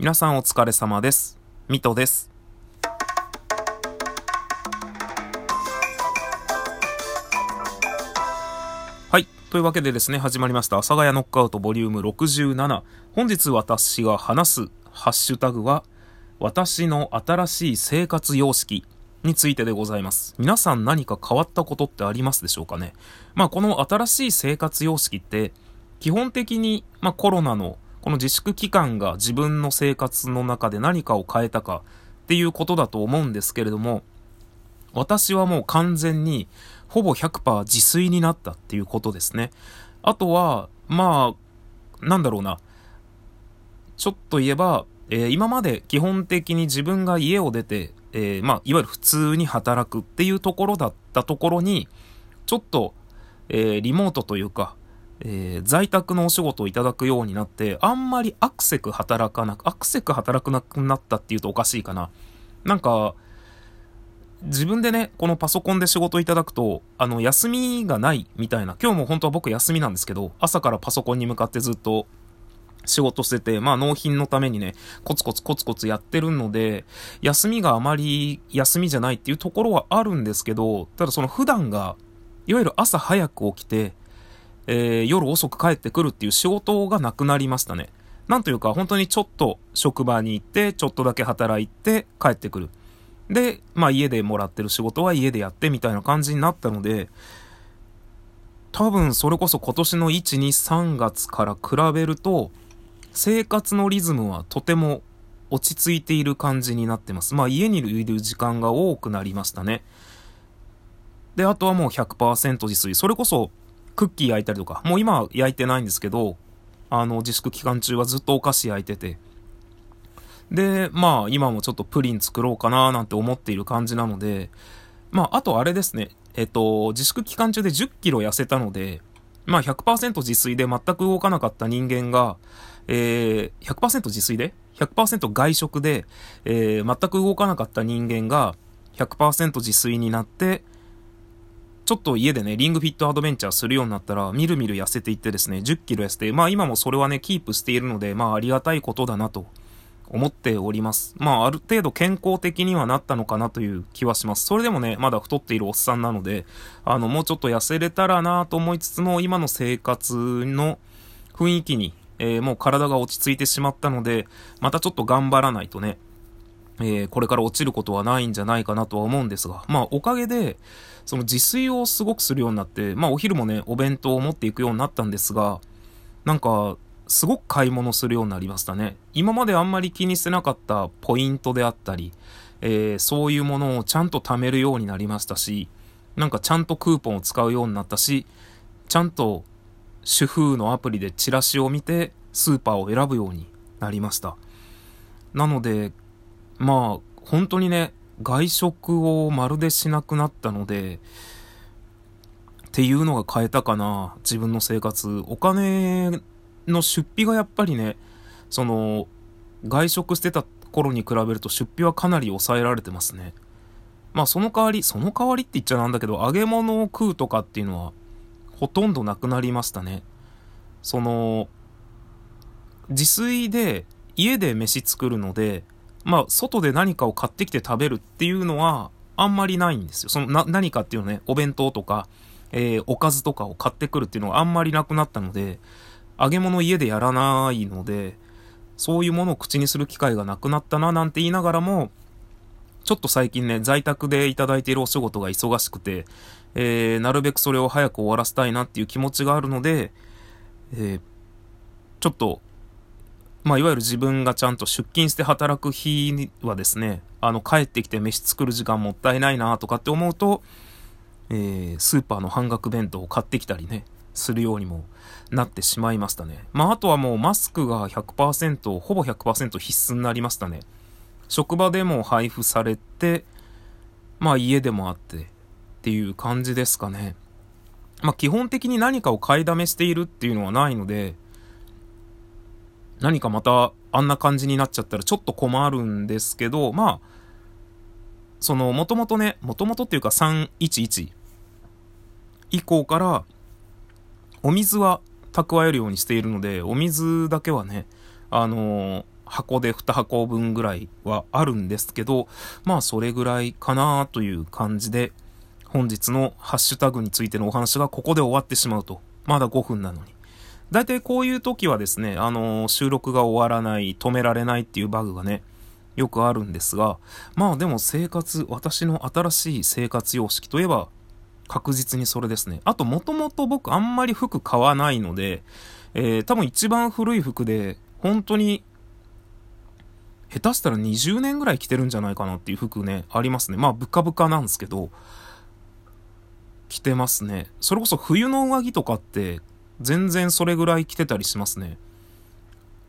皆さんお疲れ様です。ミトです。はい。というわけでですね、始まりました。阿佐ヶ谷ノックアウトボリューム67。本日私が話すハッシュタグは、私の新しい生活様式についてでございます。皆さん何か変わったことってありますでしょうかね。まあ、この新しい生活様式って、基本的に、まあ、コロナのこの自粛期間が自分の生活の中で何かを変えたかっていうことだと思うんですけれども、私はもう完全にほぼ100%自炊になったっていうことですね。あとは、まあ、なんだろうな。ちょっと言えば、えー、今まで基本的に自分が家を出て、えー、まあ、いわゆる普通に働くっていうところだったところに、ちょっと、えー、リモートというか、えー、在宅のお仕事をいただくようになって、あんまりアクセク働かなく、アクセク働くなくなったっていうとおかしいかな。なんか、自分でね、このパソコンで仕事いただくと、あの、休みがないみたいな、今日も本当は僕休みなんですけど、朝からパソコンに向かってずっと仕事してて、まあ納品のためにね、コツコツコツコツやってるので、休みがあまり休みじゃないっていうところはあるんですけど、ただその普段が、いわゆる朝早く起きて、えー、夜遅く帰ってくるっていう仕事がなくなりましたね。なんというか、本当にちょっと職場に行って、ちょっとだけ働いて帰ってくる。で、まあ家でもらってる仕事は家でやってみたいな感じになったので、多分それこそ今年の1、2、3月から比べると、生活のリズムはとても落ち着いている感じになってます。まあ家にいる時間が多くなりましたね。で、あとはもう100%自炊。それこそクッキー焼いたりとか、もう今は焼いてないんですけど、あの、自粛期間中はずっとお菓子焼いてて、で、まあ、今もちょっとプリン作ろうかななんて思っている感じなので、まあ、あとあれですね、えっと、自粛期間中で10キロ痩せたので、まあ100%自炊で全く動かなかった人間が、えー、100%自炊で ?100% 外食で、えー、全く動かなかった人間が100%自炊になって、ちょっと家でね、リングフィットアドベンチャーするようになったら、みるみる痩せていってですね、10キロ痩せて、まあ今もそれはね、キープしているので、まあありがたいことだなと思っております。まあある程度健康的にはなったのかなという気はします。それでもね、まだ太っているおっさんなので、あの、もうちょっと痩せれたらなと思いつつも、今の生活の雰囲気に、えー、もう体が落ち着いてしまったので、またちょっと頑張らないとね、えー、これから落ちることはないんじゃないかなとは思うんですが、まあおかげで、その自炊をすごくするようになって、まあお昼もね、お弁当を持っていくようになったんですが、なんか、すごく買い物するようになりましたね。今まであんまり気にしてなかったポイントであったり、えー、そういうものをちゃんと貯めるようになりましたし、なんかちゃんとクーポンを使うようになったし、ちゃんと主婦のアプリでチラシを見てスーパーを選ぶようになりました。なので、まあ、本当にね、外食をまるでしなくなったので、っていうのが変えたかな、自分の生活。お金の出費がやっぱりね、その、外食してた頃に比べると出費はかなり抑えられてますね。まあその代わり、その代わりって言っちゃなんだけど、揚げ物を食うとかっていうのは、ほとんどなくなりましたね。その、自炊で家で飯作るので、まあ、外で何かを買ってきて食べるっていうのは、あんまりないんですよ。そのな、何かっていうのね、お弁当とか、えー、おかずとかを買ってくるっていうのはあんまりなくなったので、揚げ物家でやらないので、そういうものを口にする機会がなくなったななんて言いながらも、ちょっと最近ね、在宅でいただいているお仕事が忙しくて、えー、なるべくそれを早く終わらせたいなっていう気持ちがあるので、えー、ちょっとまあ、いわゆる自分がちゃんと出勤して働く日はですね、あの、帰ってきて飯作る時間もったいないなとかって思うと、えー、スーパーの半額弁当を買ってきたりね、するようにもなってしまいましたね。まあ、あとはもうマスクが100%、ほぼ100%必須になりましたね。職場でも配布されて、まあ家でもあってっていう感じですかね。まあ基本的に何かを買いだめしているっていうのはないので、何かまたあんな感じになっちゃったらちょっと困るんですけど、まあ、その、もともとね、もともとっていうか311以降から、お水は蓄えるようにしているので、お水だけはね、あのー、箱で2箱分ぐらいはあるんですけど、まあそれぐらいかなという感じで、本日のハッシュタグについてのお話がここで終わってしまうと。まだ5分なのに。大体こういう時はですね、あのー、収録が終わらない、止められないっていうバグがね、よくあるんですが、まあでも生活、私の新しい生活様式といえば、確実にそれですね。あと、もともと僕あんまり服買わないので、えー、多分一番古い服で、本当に、下手したら20年ぐらい着てるんじゃないかなっていう服ね、ありますね。まあ、ブカブカなんですけど、着てますね。それこそ冬の上着とかって、全然それぐらい来てたりしますね。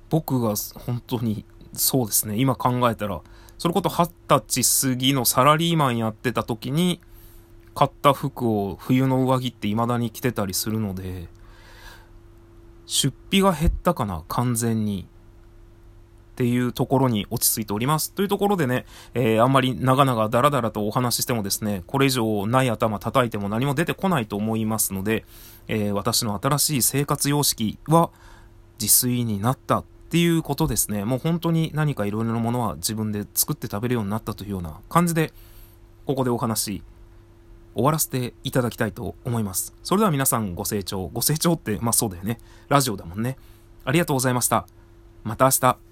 僕が本当に、そうですね、今考えたら、それこそ二十歳過ぎのサラリーマンやってた時に、買った服を冬の上着って未だに着てたりするので、出費が減ったかな、完全に。っていうところに落ち着いております。というところでね、えー、あんまり長々ダラダラとお話ししてもですね、これ以上ない頭叩いても何も出てこないと思いますので、えー、私の新しい生活様式は自炊になったっていうことですね。もう本当に何かいろいろなものは自分で作って食べるようになったというような感じで、ここでお話終わらせていただきたいと思います。それでは皆さんご清聴、ご清聴って、まあそうだよね。ラジオだもんね。ありがとうございました。また明日。